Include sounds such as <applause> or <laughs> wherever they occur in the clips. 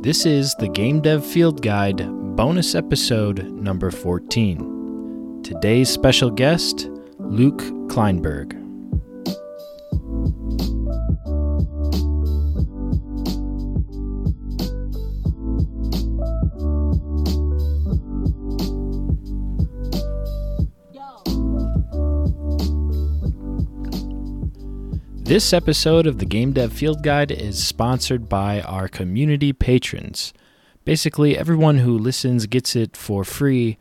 This is the Game Dev Field Guide bonus episode number 14. Today's special guest, Luke Kleinberg. This episode of the Game Dev Field Guide is sponsored by our community patrons. Basically, everyone who listens gets it for free,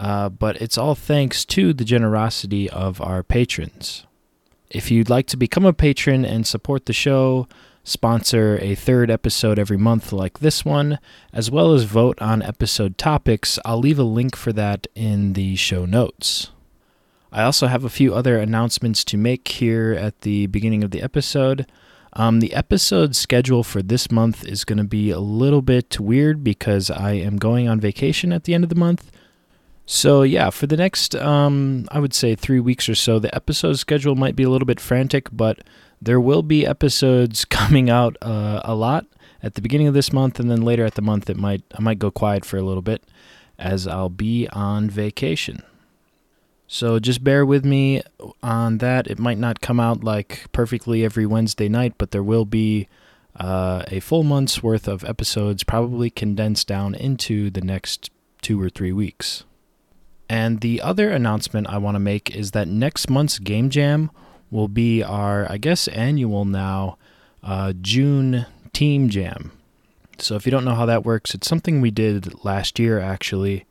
uh, but it's all thanks to the generosity of our patrons. If you'd like to become a patron and support the show, sponsor a third episode every month like this one, as well as vote on episode topics, I'll leave a link for that in the show notes. I also have a few other announcements to make here at the beginning of the episode. Um, the episode schedule for this month is going to be a little bit weird because I am going on vacation at the end of the month. So, yeah, for the next, um, I would say, three weeks or so, the episode schedule might be a little bit frantic, but there will be episodes <laughs> coming out uh, a lot at the beginning of this month, and then later at the month, it might I might go quiet for a little bit as I'll be on vacation. So just bear with me on that. It might not come out like perfectly every Wednesday night, but there will be uh, a full month's worth of episodes, probably condensed down into the next two or three weeks. And the other announcement I want to make is that next month's Game Jam will be our, I guess, annual now, uh, June Team Jam. So if you don't know how that works, it's something we did last year actually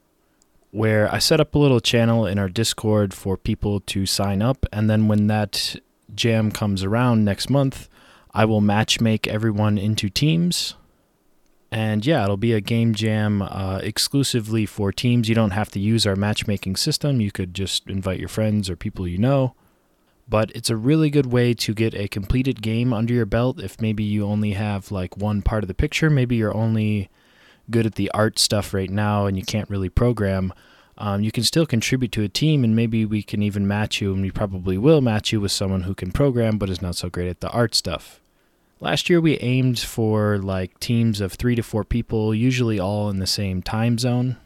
where I set up a little channel in our Discord for people to sign up. And then when that jam comes around next month, I will match make everyone into teams. And yeah, it'll be a game jam uh, exclusively for teams. You don't have to use our matchmaking system. You could just invite your friends or people you know. But it's a really good way to get a completed game under your belt if maybe you only have like one part of the picture. Maybe you're only good at the art stuff right now and you can't really program, um, you can still contribute to a team and maybe we can even match you and we probably will match you with someone who can program but is not so great at the art stuff. Last year we aimed for like teams of 3 to 4 people, usually all in the same time zone.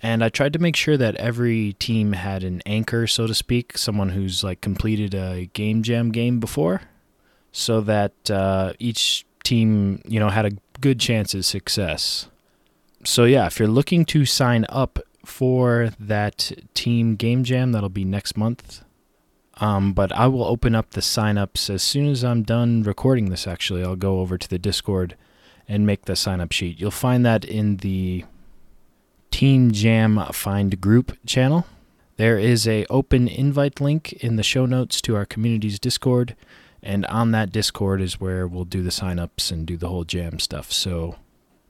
And I tried to make sure that every team had an anchor, so to speak, someone who's like completed a game jam game before, so that uh, each team, you know, had a good chance of success so yeah, if you're looking to sign up for that team game jam, that'll be next month. Um, but I will open up the signups as soon as I'm done recording this. Actually, I'll go over to the Discord and make the sign up sheet. You'll find that in the Team Jam Find Group channel. There is a open invite link in the show notes to our community's Discord, and on that Discord is where we'll do the signups and do the whole jam stuff. So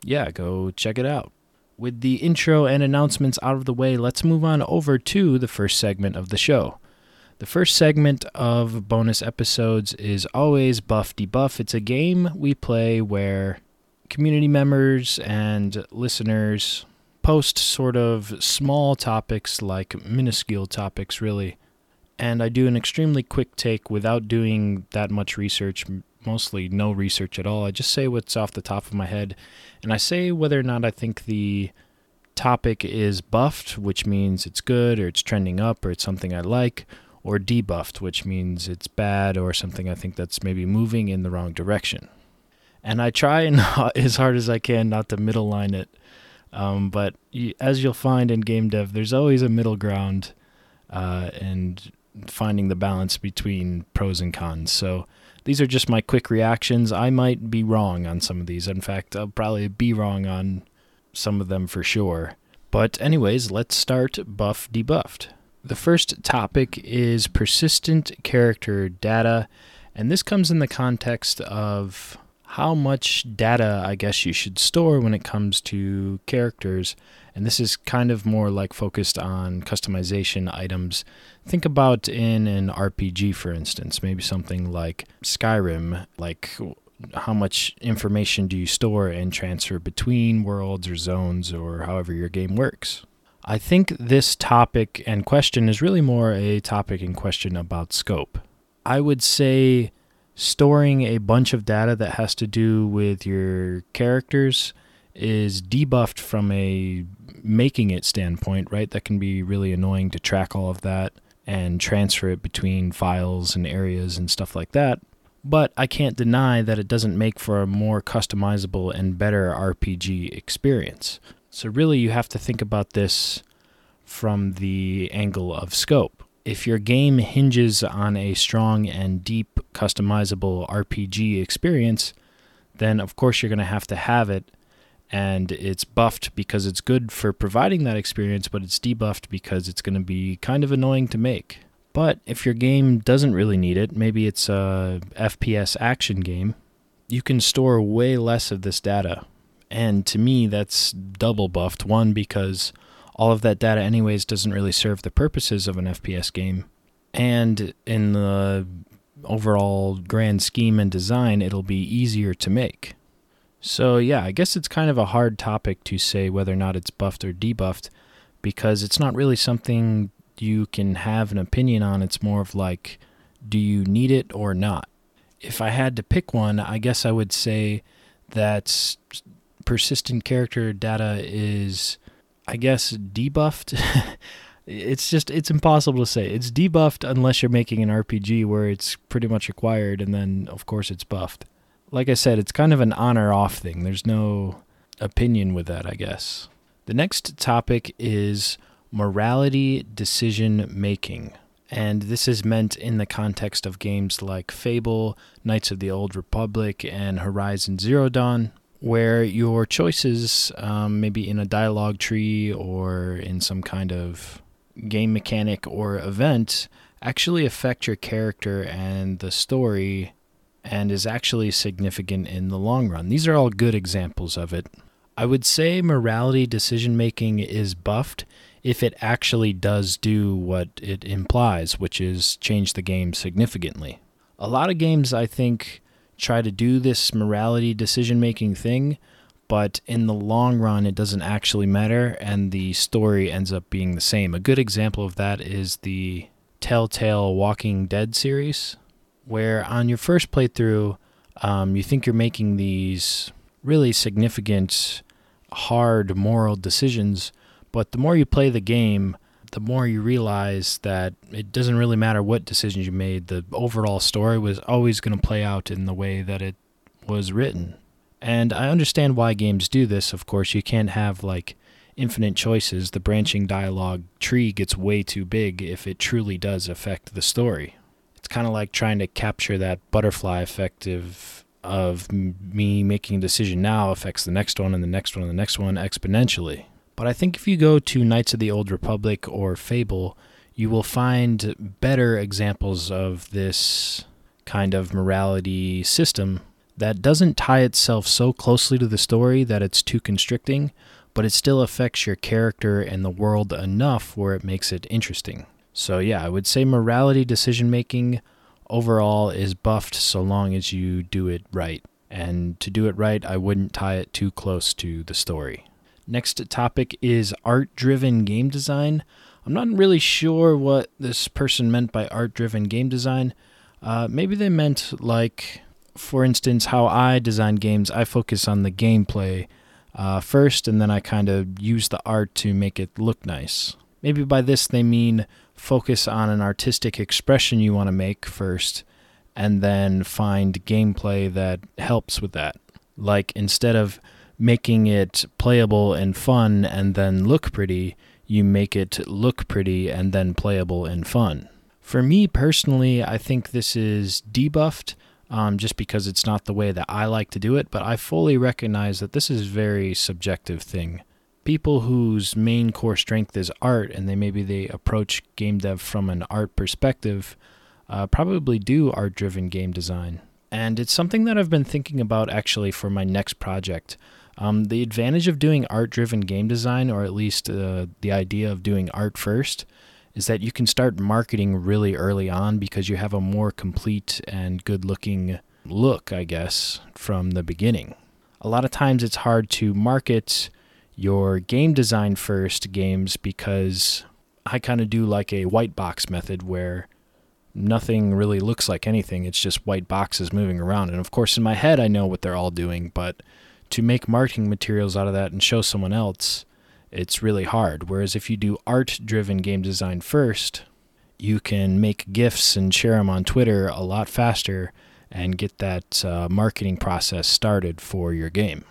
yeah, go check it out. With the intro and announcements out of the way, let's move on over to the first segment of the show. The first segment of bonus episodes is always Buff Debuff. It's a game we play where community members and listeners post sort of small topics, like minuscule topics, really. And I do an extremely quick take without doing that much research, mostly no research at all. I just say what's off the top of my head, and I say whether or not I think the topic is buffed, which means it's good or it's trending up or it's something I like, or debuffed, which means it's bad or something I think that's maybe moving in the wrong direction. And I try <laughs> and as hard as I can not to middle line it. Um, but as you'll find in game dev, there's always a middle ground uh, and finding the balance between pros and cons. So these are just my quick reactions. I might be wrong on some of these. In fact, I'll probably be wrong on some of them for sure. But, anyways, let's start Buff Debuffed. The first topic is persistent character data, and this comes in the context of how much data I guess you should store when it comes to characters. And this is kind of more like focused on customization items. Think about in an RPG, for instance, maybe something like Skyrim, like how much information do you store and transfer between worlds or zones or however your game works. I think this topic and question is really more a topic and question about scope. I would say storing a bunch of data that has to do with your characters is debuffed from a making it standpoint, right? That can be really annoying to track all of that and transfer it between files and areas and stuff like that. But I can't deny that it doesn't make for a more customizable and better RPG experience. So, really, you have to think about this from the angle of scope. If your game hinges on a strong and deep customizable RPG experience, then of course you're going to have to have it and it's buffed because it's good for providing that experience, but it's debuffed because it's going to be kind of annoying to make. But if your game doesn't really need it, maybe it's a FPS action game, you can store way less of this data. And to me, that's double buffed. One, because all of that data, anyways, doesn't really serve the purposes of an FPS game. And in the overall grand scheme and design, it'll be easier to make. So, yeah, I guess it's kind of a hard topic to say whether or not it's buffed or debuffed because it's not really something you can have an opinion on. It's more of like, do you need it or not? If I had to pick one, I guess I would say that persistent character data is, I guess, debuffed. <laughs> it's just, it's impossible to say. It's debuffed unless you're making an RPG where it's pretty much required, and then, of course, it's buffed like I said, it's kind of an on or off thing. There's no opinion with that, I guess. The next topic is morality decision making. And this is meant in the context of games like Fable, Knights of the Old Republic, and Horizon Zero Dawn, where your choices, um, maybe in a dialogue tree or in some kind of game mechanic or event, actually affect your character and the story and is actually significant in the long run. These are all good examples of it. I would say morality decision making is buffed if it actually does do what it implies, which is change the game significantly. A lot of games, I think, try to do this morality decision making thing, but in the long run, it doesn't actually matter, and the story ends up being the same. A good example of that is the Telltale Walking Dead series where on your first playthrough, um, you think you're making these really significant, hard moral decisions, but the more you play the game, the more you realize that it doesn't really matter what decisions you made. The overall story was always going to play out in the way that it was written. And I understand why games do this. Of course, you can't have like infinite choices. The branching dialogue tree gets way too big if it truly does affect the story it's kind of like trying to capture that butterfly effect of of me making a decision now affects the next one and the next one and the next one exponentially. But I think if you go to Knights of the Old Republic or Fable, you will find better examples of this kind of morality system that doesn't tie itself so closely to the story that it's too constricting, but it still affects your character and the world enough where it makes it interesting. So, yeah, I would say morality decision making overall is buffed so long as you do it right. And to do it right, I wouldn't tie it too close to the story. Next topic is art driven game design. I'm not really sure what this person meant by art driven game design. Uh, maybe they meant, like, for instance, how I design games, I focus on the gameplay uh, first, and then I kind of use the art to make it look nice. Maybe by this they mean focus on an artistic expression you want to make first, and then find gameplay that helps with that. Like instead of making it playable and fun and then look pretty, you make it look pretty and then playable and fun. For me personally, I think this is debuffed um, just because it's not the way that I like to do it, but I fully recognize that this is very subjective thing people whose main core strength is art and they maybe they approach game dev from an art perspective uh, probably do art driven game design. And it's something that i've been thinking about actually for my next project. Um, the advantage of doing art driven game design or at least uh, the idea of doing art first is that you can start marketing really early on because you have a more complete and good looking look i guess from the beginning. A lot of times it's hard to market your game design first games because I kind of do like a white box method where nothing really looks like anything. It's just white boxes moving around. And of course, in my head, I know what they're all doing, but to make marketing materials out of that and show someone else, it's really hard. Whereas if you do art driven game design first, you can make GIFs and share them on Twitter a lot faster and get that uh, marketing process started for your game.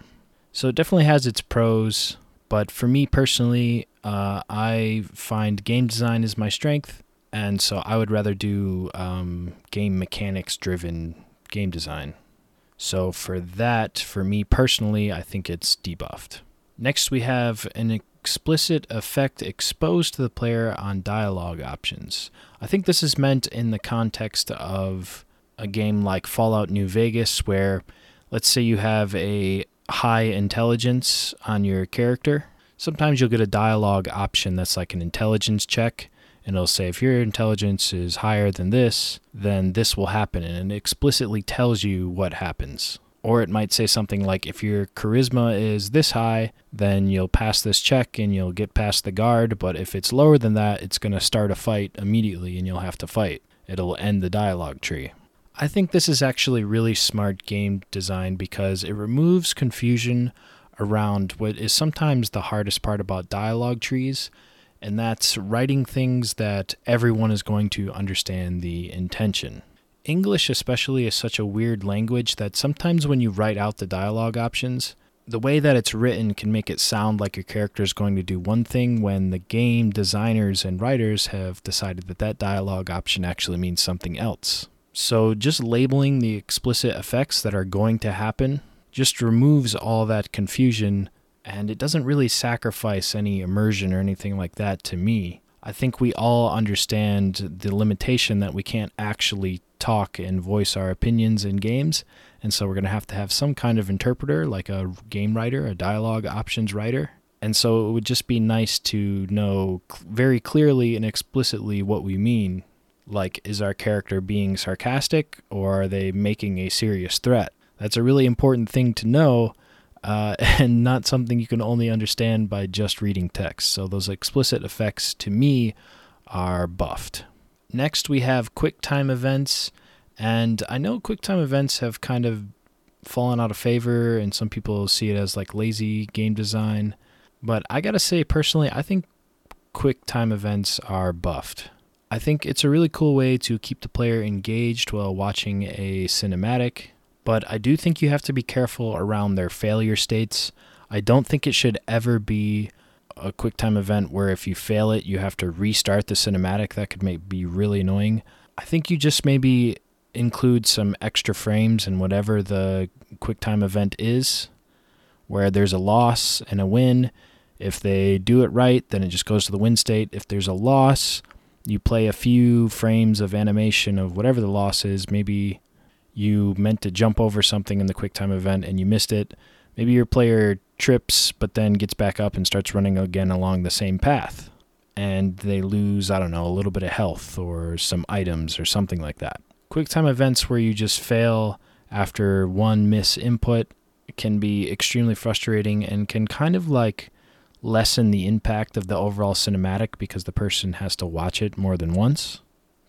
So it definitely has its pros, but for me personally, uh, I find game design is my strength, and so I would rather do um, game mechanics driven game design. So for that, for me personally, I think it's debuffed. Next, we have an explicit effect exposed to the player on dialogue options. I think this is meant in the context of a game like Fallout New Vegas, where let's say you have a high intelligence on your character. Sometimes you'll get a dialogue option that's like an intelligence check, and it'll say if your intelligence is higher than this, then this will happen, and it explicitly tells you what happens. Or it might say something like if your charisma is this high, then you'll pass this check and you'll get past the guard, but if it's lower than that, it's going to start a fight immediately and you'll have to fight. It'll end the dialogue tree. I think this is actually really smart game design because it removes confusion around what is sometimes the hardest part about dialogue trees and that's writing things that everyone is going to understand the intention. English, especially, is such a weird language that sometimes when you write out the dialogue options, the way that it's written can make it sound like your character is going to do one thing when the game designers and writers have decided that that dialogue option actually means something else. So, just labeling the explicit effects that are going to happen just removes all that confusion and it doesn't really sacrifice any immersion or anything like that to me. I think we all understand the limitation that we can't actually talk and voice our opinions in games, and so we're going to have to have some kind of interpreter, like a game writer, a dialogue options writer. And so it would just be nice to know very clearly and explicitly what we mean. Like, is our character being sarcastic or are they making a serious threat? That's a really important thing to know uh, <laughs> and not something you can only understand by just reading text. So those explicit effects to me are buffed. Next, we have QuickTime events, and I know QuickTime events have kind of fallen out of favor, and some people see it as like lazy game design. But I gotta say, personally, I think QuickTime events are buffed. I think it's a really cool way to keep the player engaged while watching a cinematic but I do think you have to be careful around their failure states. I don't think it should ever be a QuickTime event where if you fail it, you have to restart the cinematic. That could make, be really annoying. I think you just maybe include some extra frames in whatever the QuickTime event is, where there's a loss and a win. If they do it right, then it just goes to the win state. If there's a loss, you play a few frames of animation of whatever the loss is, maybe you meant to jump over something in the QuickTime event and you missed it. Maybe your player trips but then gets back up and starts running again along the same path. And they lose, I don't know, a little bit of health or some items or something like that. QuickTime events where you just fail after one miss input can be extremely frustrating and can kind of like lessen the impact of the overall cinematic because the person has to watch it more than once.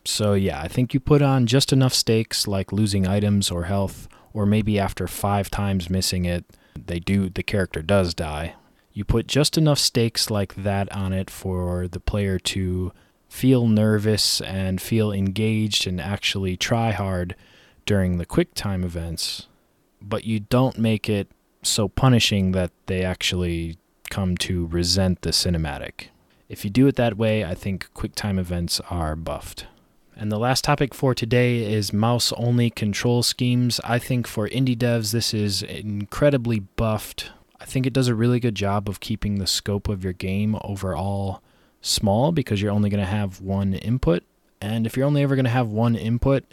So, yeah, I think you put on just enough stakes like losing items or health, or maybe after five times missing it, they do the character does die. You put just enough stakes like that on it for the player to feel nervous and feel engaged and actually try hard during the quick time events, but you don't make it so punishing that they actually come to resent the cinematic. If you do it that way, I think QuickTime events are buffed. And the last topic for today is mouse only control schemes. I think for indie devs, this is incredibly buffed. I think it does a really good job of keeping the scope of your game overall small because you're only going to have one input. And if you're only ever going to have one input,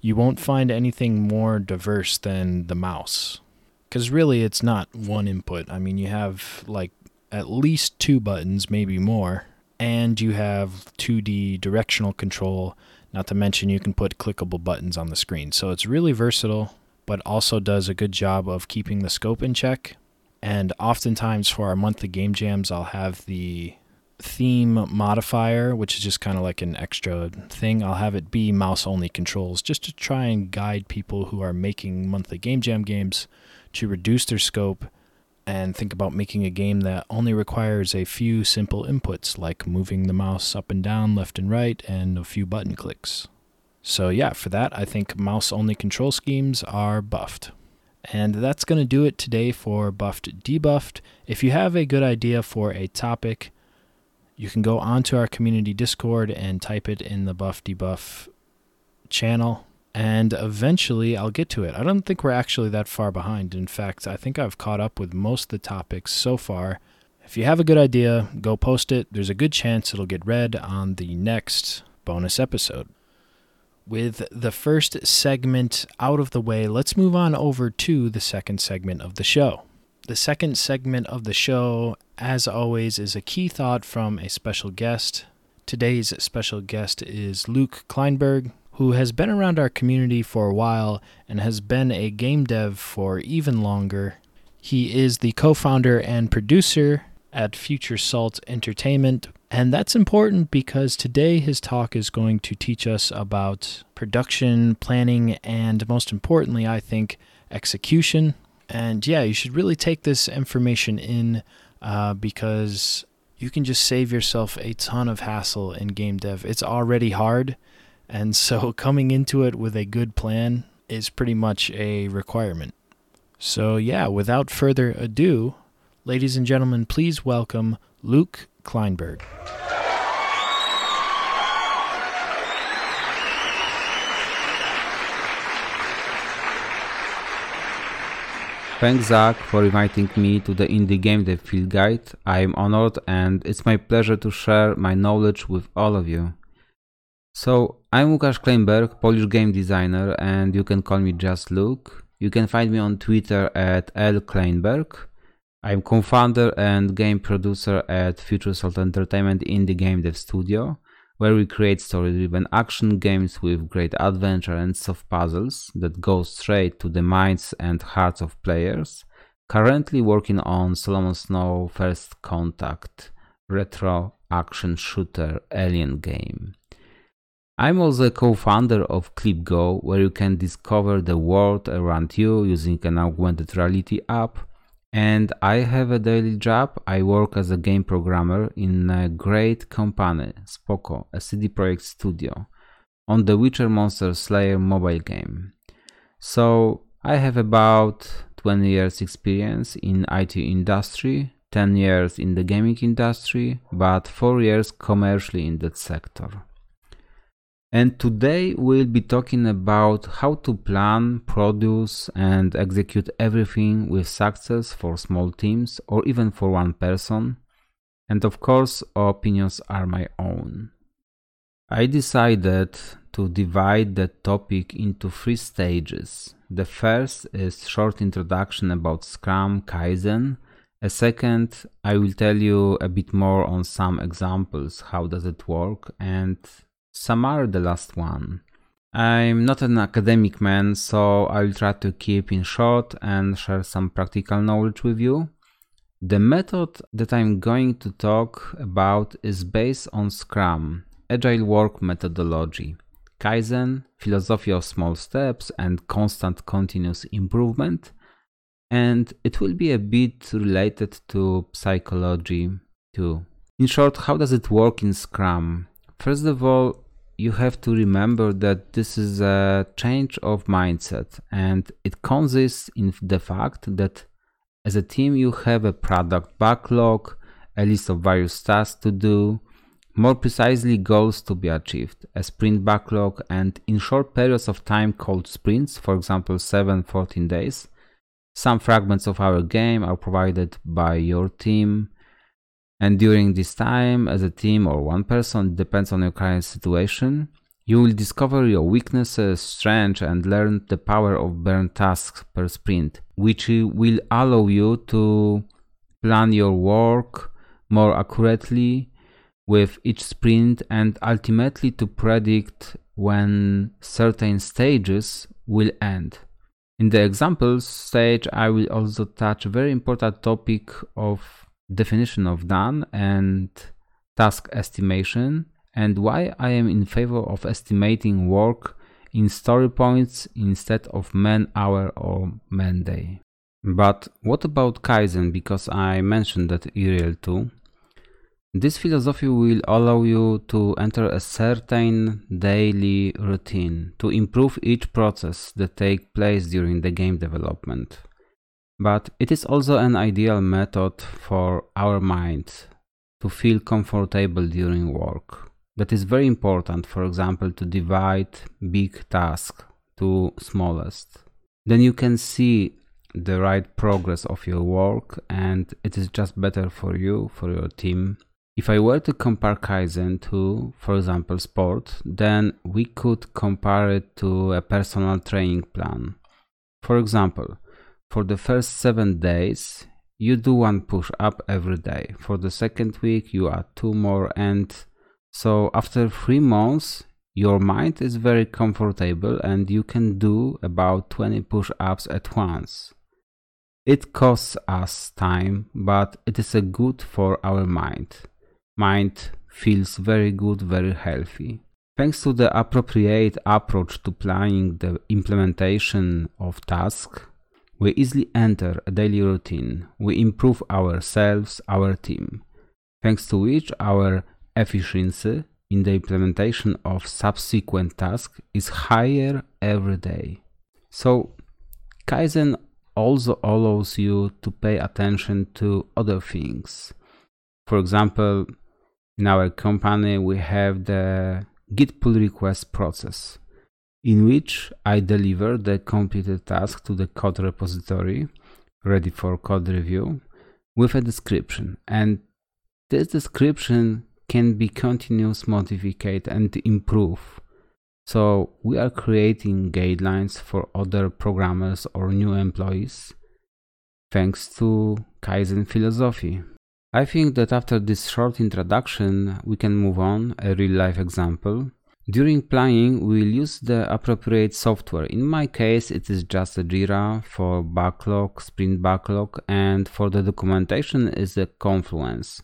you won't find anything more diverse than the mouse. Because really, it's not one input. I mean, you have like at least two buttons, maybe more, and you have 2D directional control not to mention, you can put clickable buttons on the screen. So it's really versatile, but also does a good job of keeping the scope in check. And oftentimes for our monthly game jams, I'll have the theme modifier, which is just kind of like an extra thing. I'll have it be mouse only controls just to try and guide people who are making monthly game jam games to reduce their scope and think about making a game that only requires a few simple inputs like moving the mouse up and down, left and right, and a few button clicks. So, yeah, for that, I think mouse only control schemes are buffed. And that's going to do it today for Buffed Debuffed. If you have a good idea for a topic, you can go onto our community Discord and type it in the Buff Debuff channel and eventually I'll get to it. I don't think we're actually that far behind. In fact, I think I've caught up with most of the topics so far. If you have a good idea, go post it. There's a good chance it'll get read on the next bonus episode. With the first segment out of the way, let's move on over to the second segment of the show. The second segment of the show, as always, is a key thought from a special guest. Today's special guest is Luke Kleinberg, who has been around our community for a while and has been a game dev for even longer. He is the co founder and producer at Future Salt Entertainment. And that's important because today his talk is going to teach us about production, planning, and most importantly, I think, execution. And yeah, you should really take this information in uh, because you can just save yourself a ton of hassle in game dev. It's already hard and so <laughs> coming into it with a good plan is pretty much a requirement. So, yeah, without further ado, ladies and gentlemen, please welcome Luke Kleinberg. Thanks, Zach, for inviting me to the Indie Game Dev Field Guide. I am honored and it's my pleasure to share my knowledge with all of you. So, I'm Łukasz Kleinberg, Polish game designer, and you can call me just Luke. You can find me on Twitter at L Kleinberg. I'm co-founder and game producer at Future Salt Entertainment Indie Game Dev Studio, where we create story-driven action games with great adventure and soft puzzles that go straight to the minds and hearts of players. Currently working on Solomon Snow First Contact, retro action shooter alien game. I'm also a co-founder of ClipGo, where you can discover the world around you using an augmented reality app. And I have a daily job. I work as a game programmer in a great company, Spokko, a CD Projekt studio, on the Witcher Monster Slayer mobile game. So I have about 20 years experience in IT industry, 10 years in the gaming industry, but 4 years commercially in that sector. And today we'll be talking about how to plan, produce, and execute everything with success for small teams or even for one person. And of course, opinions are my own. I decided to divide the topic into three stages. The first is short introduction about Scrum Kaizen. A second, I will tell you a bit more on some examples, how does it work, and Samar, the last one. I'm not an academic man, so I'll try to keep in short and share some practical knowledge with you. The method that I'm going to talk about is based on Scrum, Agile Work Methodology, Kaizen, philosophy of small steps, and constant continuous improvement. And it will be a bit related to psychology too. In short, how does it work in Scrum? First of all, you have to remember that this is a change of mindset and it consists in the fact that as a team you have a product backlog, a list of various tasks to do, more precisely goals to be achieved, a sprint backlog and in short periods of time called sprints, for example 7 14 days. Some fragments of our game are provided by your team and during this time, as a team or one person, depends on your current situation, you will discover your weaknesses, strengths, and learn the power of burn tasks per sprint, which will allow you to plan your work more accurately with each sprint and ultimately to predict when certain stages will end. In the examples stage, I will also touch a very important topic of definition of done and task estimation and why I am in favor of estimating work in story points instead of man hour or man day. But what about Kaizen? Because I mentioned that earlier too. This philosophy will allow you to enter a certain daily routine to improve each process that take place during the game development. But it is also an ideal method for our minds to feel comfortable during work. That is very important, for example, to divide big tasks to smallest. Then you can see the right progress of your work and it is just better for you, for your team. If I were to compare Kaizen to, for example, sport, then we could compare it to a personal training plan. For example, for the first seven days, you do one push up every day. For the second week, you add two more. And so after three months, your mind is very comfortable and you can do about 20 push ups at once. It costs us time, but it is a good for our mind. Mind feels very good, very healthy. Thanks to the appropriate approach to planning the implementation of tasks, we easily enter a daily routine. We improve ourselves, our team, thanks to which our efficiency in the implementation of subsequent tasks is higher every day. So, Kaizen also allows you to pay attention to other things. For example, in our company, we have the Git pull request process in which I deliver the completed task to the code repository ready for code review with a description. And this description can be continuous modified and improve. So we are creating guidelines for other programmers or new employees thanks to Kaizen philosophy. I think that after this short introduction, we can move on a real life example. During planning, we'll use the appropriate software. In my case, it is just a Jira for backlog, sprint backlog, and for the documentation is a Confluence.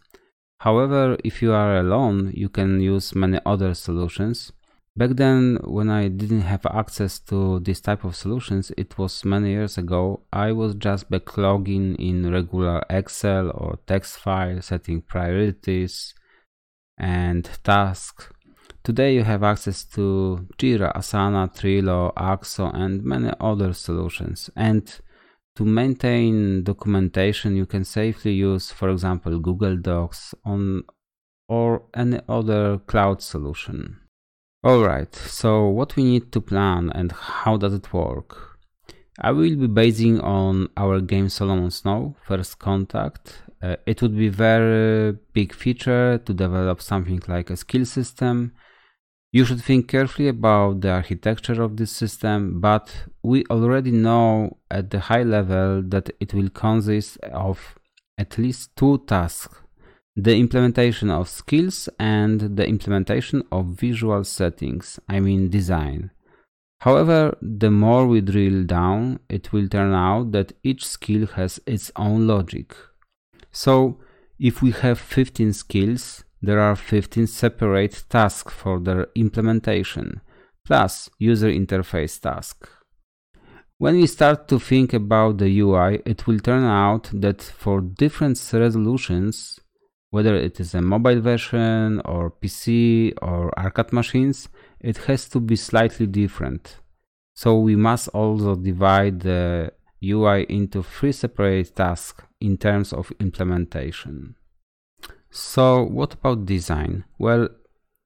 However, if you are alone, you can use many other solutions. Back then, when I didn't have access to this type of solutions, it was many years ago, I was just backlogging in regular Excel or text file, setting priorities and tasks Today you have access to Jira, Asana, Trello, Axo and many other solutions. And to maintain documentation, you can safely use, for example, Google Docs on or any other cloud solution. Alright, so what we need to plan and how does it work? I will be basing on our game Solomon Snow, First Contact. Uh, it would be very big feature to develop something like a skill system you should think carefully about the architecture of this system, but we already know at the high level that it will consist of at least two tasks the implementation of skills and the implementation of visual settings, I mean design. However, the more we drill down, it will turn out that each skill has its own logic. So, if we have 15 skills, there are 15 separate tasks for their implementation, plus user interface task. When we start to think about the UI, it will turn out that for different resolutions, whether it is a mobile version or PC or arcade machines, it has to be slightly different. So we must also divide the UI into three separate tasks in terms of implementation. So, what about design? Well,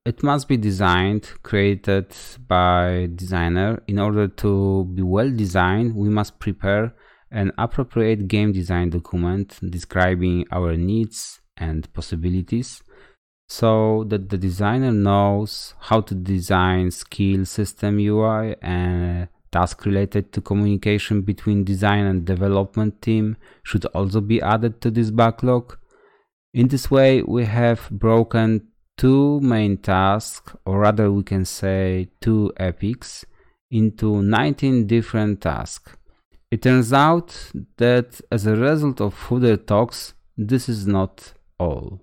it must be designed, created by designer. In order to be well designed, we must prepare an appropriate game design document describing our needs and possibilities so that the designer knows how to design skill system UI and task related to communication between design and development team should also be added to this backlog in this way, we have broken two main tasks, or rather we can say two epics, into 19 different tasks. It turns out that as a result of further talks, this is not all.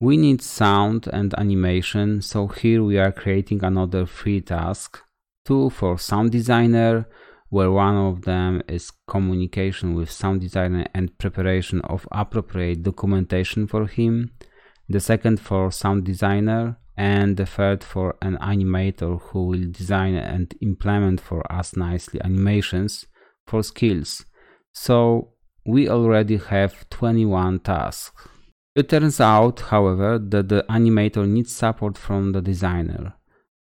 We need sound and animation, so here we are creating another free task, two for sound designer, where one of them is communication with sound designer and preparation of appropriate documentation for him, the second for sound designer, and the third for an animator who will design and implement for us nicely animations for skills. So we already have 21 tasks. It turns out, however, that the animator needs support from the designer.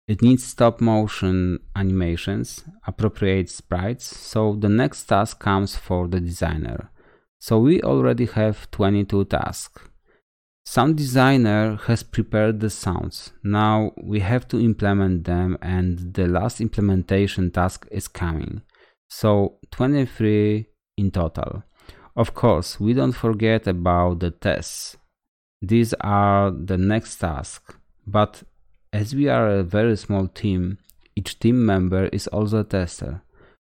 It needs stop motion animations, appropriate sprites, so the next task comes for the designer. So we already have 22 tasks. Sound designer has prepared the sounds. Now we have to implement them and the last implementation task is coming. So 23 in total. Of course, we don't forget about the tests. These are the next task, but as we are a very small team, each team member is also a tester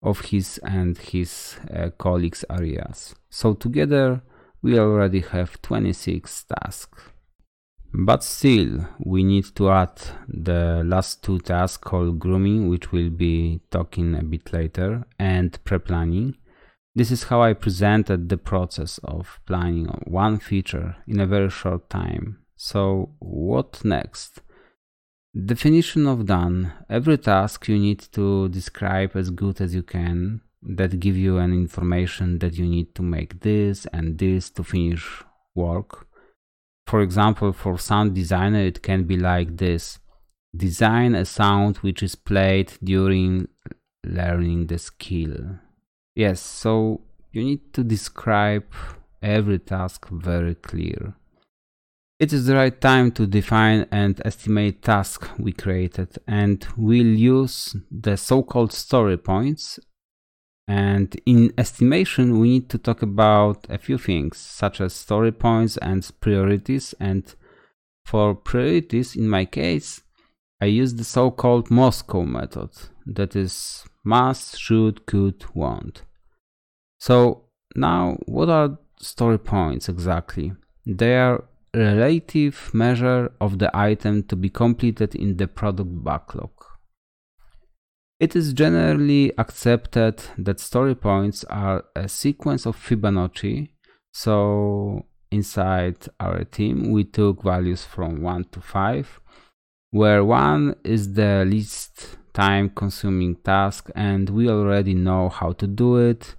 of his and his uh, colleagues' areas. So together we already have 26 tasks. But still, we need to add the last two tasks called grooming, which we'll be talking a bit later, and pre-planning. This is how I presented the process of planning one feature in a very short time. So what next? Definition of done. Every task you need to describe as good as you can that give you an information that you need to make this and this to finish work. For example, for sound designer, it can be like this. Design a sound which is played during learning the skill. Yes, so you need to describe every task very clear. It is the right time to define and estimate task we created and we'll use the so-called story points and in estimation we need to talk about a few things such as story points and priorities and for priorities in my case I use the so-called Moscow method that is must, should, could, want. So now what are story points exactly? They are relative measure of the item to be completed in the product backlog. It is generally accepted that story points are a sequence of Fibonacci. So inside our team, we took values from 1 to 5, where 1 is the least time consuming task and we already know how to do it.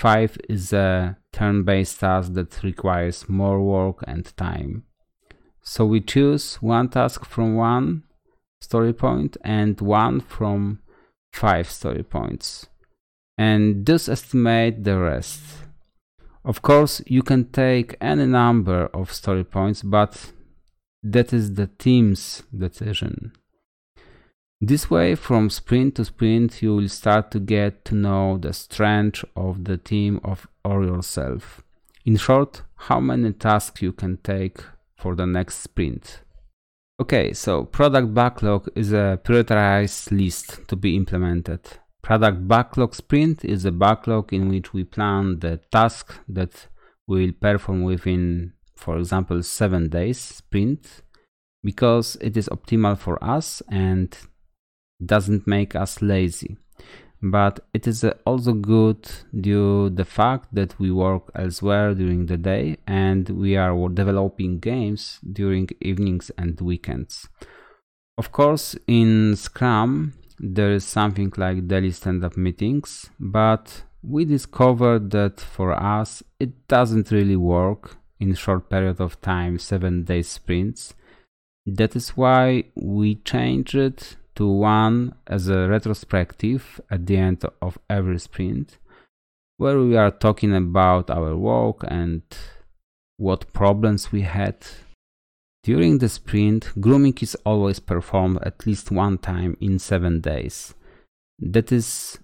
5 is a turn-based task that requires more work and time. So we choose one task from one story point and one from five story points and thus estimate the rest. Of course, you can take any number of story points, but that is the team's decision. This way, from sprint to sprint, you will start to get to know the strength of the team of, or yourself. In short, how many tasks you can take for the next sprint. Okay, so product backlog is a prioritized list to be implemented. Product backlog sprint is a backlog in which we plan the task that we will perform within, for example, seven days sprint because it is optimal for us and doesn't make us lazy. But it is uh, also good due the fact that we work elsewhere during the day and we are developing games during evenings and weekends. Of course, in Scrum, there is something like daily stand-up meetings, but we discovered that for us it doesn't really work in short period of time, seven days sprints. That is why we changed it to one as a retrospective at the end of every sprint, where we are talking about our work and what problems we had. During the sprint, grooming is always performed at least one time in seven days. That is,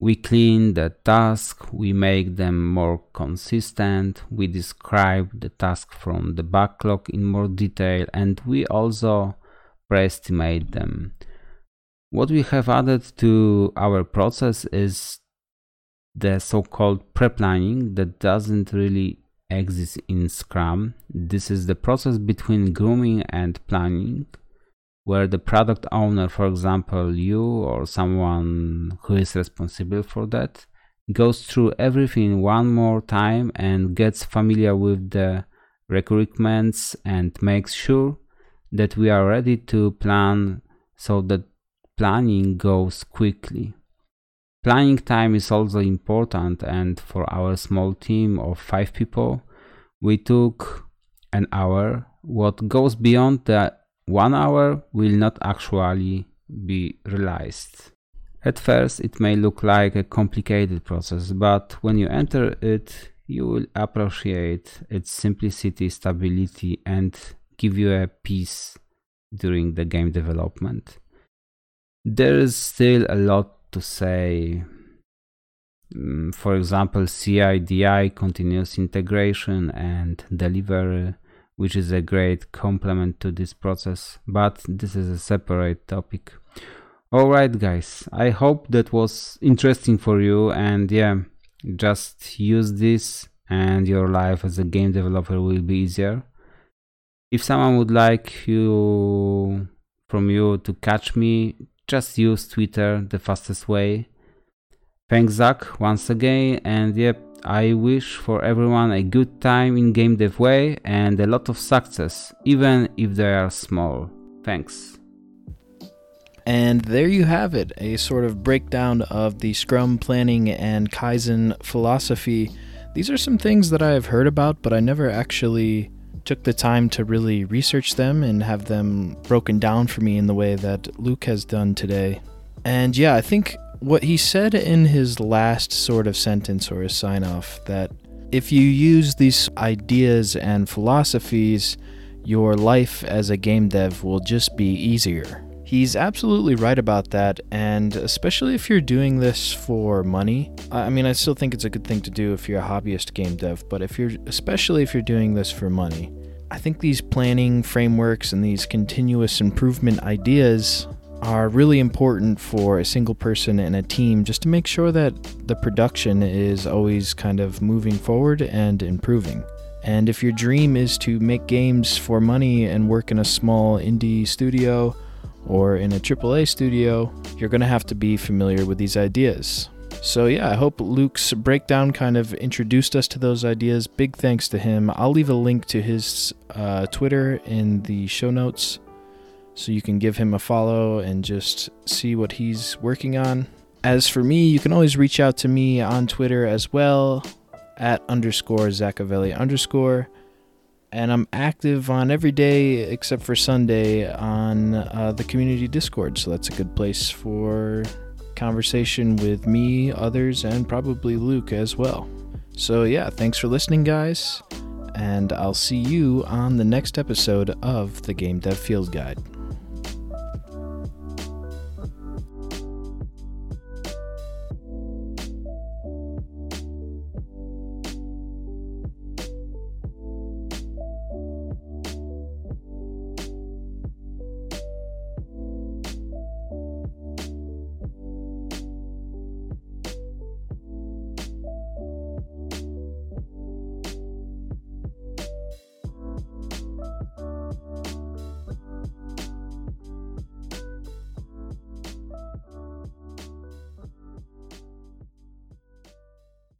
we clean the task, we make them more consistent, we describe the task from the backlog in more detail, and we also pre-estimate them. What we have added to our process is the so-called pre-planning that doesn't really exist in Scrum. This is the process between grooming and planning. where the product owner, for example, you or someone who is responsible for that, goes through everything one more time and gets familiar with the requirements and makes sure that we are ready to plan so that planning goes quickly. Planning time is also important, and for our small team of five people, we took an hour. What goes beyond the one hour will not actually be realized. At first, it may look like a complicated process, but when you enter it, you will appreciate its simplicity, stability, and give you a peace during the game development. There is still a lot to say. Mm, for example, CI/DI, continuous integration, and delivery, which is a great complement to this process, but this is a separate topic. Alright, guys, I hope that was interesting for you, and yeah, just use this, and your life as a game developer will be easier if someone would like you from you to catch me, just use Twitter, the fastest way. Thanks Zach once again and yep, I wish for everyone a good time in Game Dev Way and a lot of success, even if they are small. Thanks. And there you have it, a sort of breakdown of the Scrum planning and Kaizen philosophy. These are some things that I have heard about, but I never actually took the time to really research them and have them broken down for me in the way that Luke has done today. And yeah, I think what he said in his last sort of sentence or his sign off that if you use these ideas and philosophies, your life as a game dev will just be easier. He's absolutely right about that, and especially if you're doing this for money. I mean, I still think it's a good thing to do if you're a hobbyist game dev, but if you're, especially if you're doing this for money, I think these planning frameworks and these continuous improvement ideas are really important for a single person and a team just to make sure that the production is always kind of moving forward and improving. And if your dream is to make games for money and work in a small indie studio, or in a AAA studio, you're going to have to be familiar with these ideas. So, yeah, I hope Luke's breakdown kind of introduced us to those ideas. Big thanks to him. I'll leave a link to his uh, Twitter in the show notes so you can give him a follow and just see what he's working on. As for me, you can always reach out to me on Twitter as well at underscore Zachavelli underscore and I'm active on every day except for Sunday on uh, the community Discord. So that's a good place for conversation with me, others, and probably Luke as well. So, yeah, thanks for listening, guys, and I'll see you on the next episode of the Game Dev Field Guide.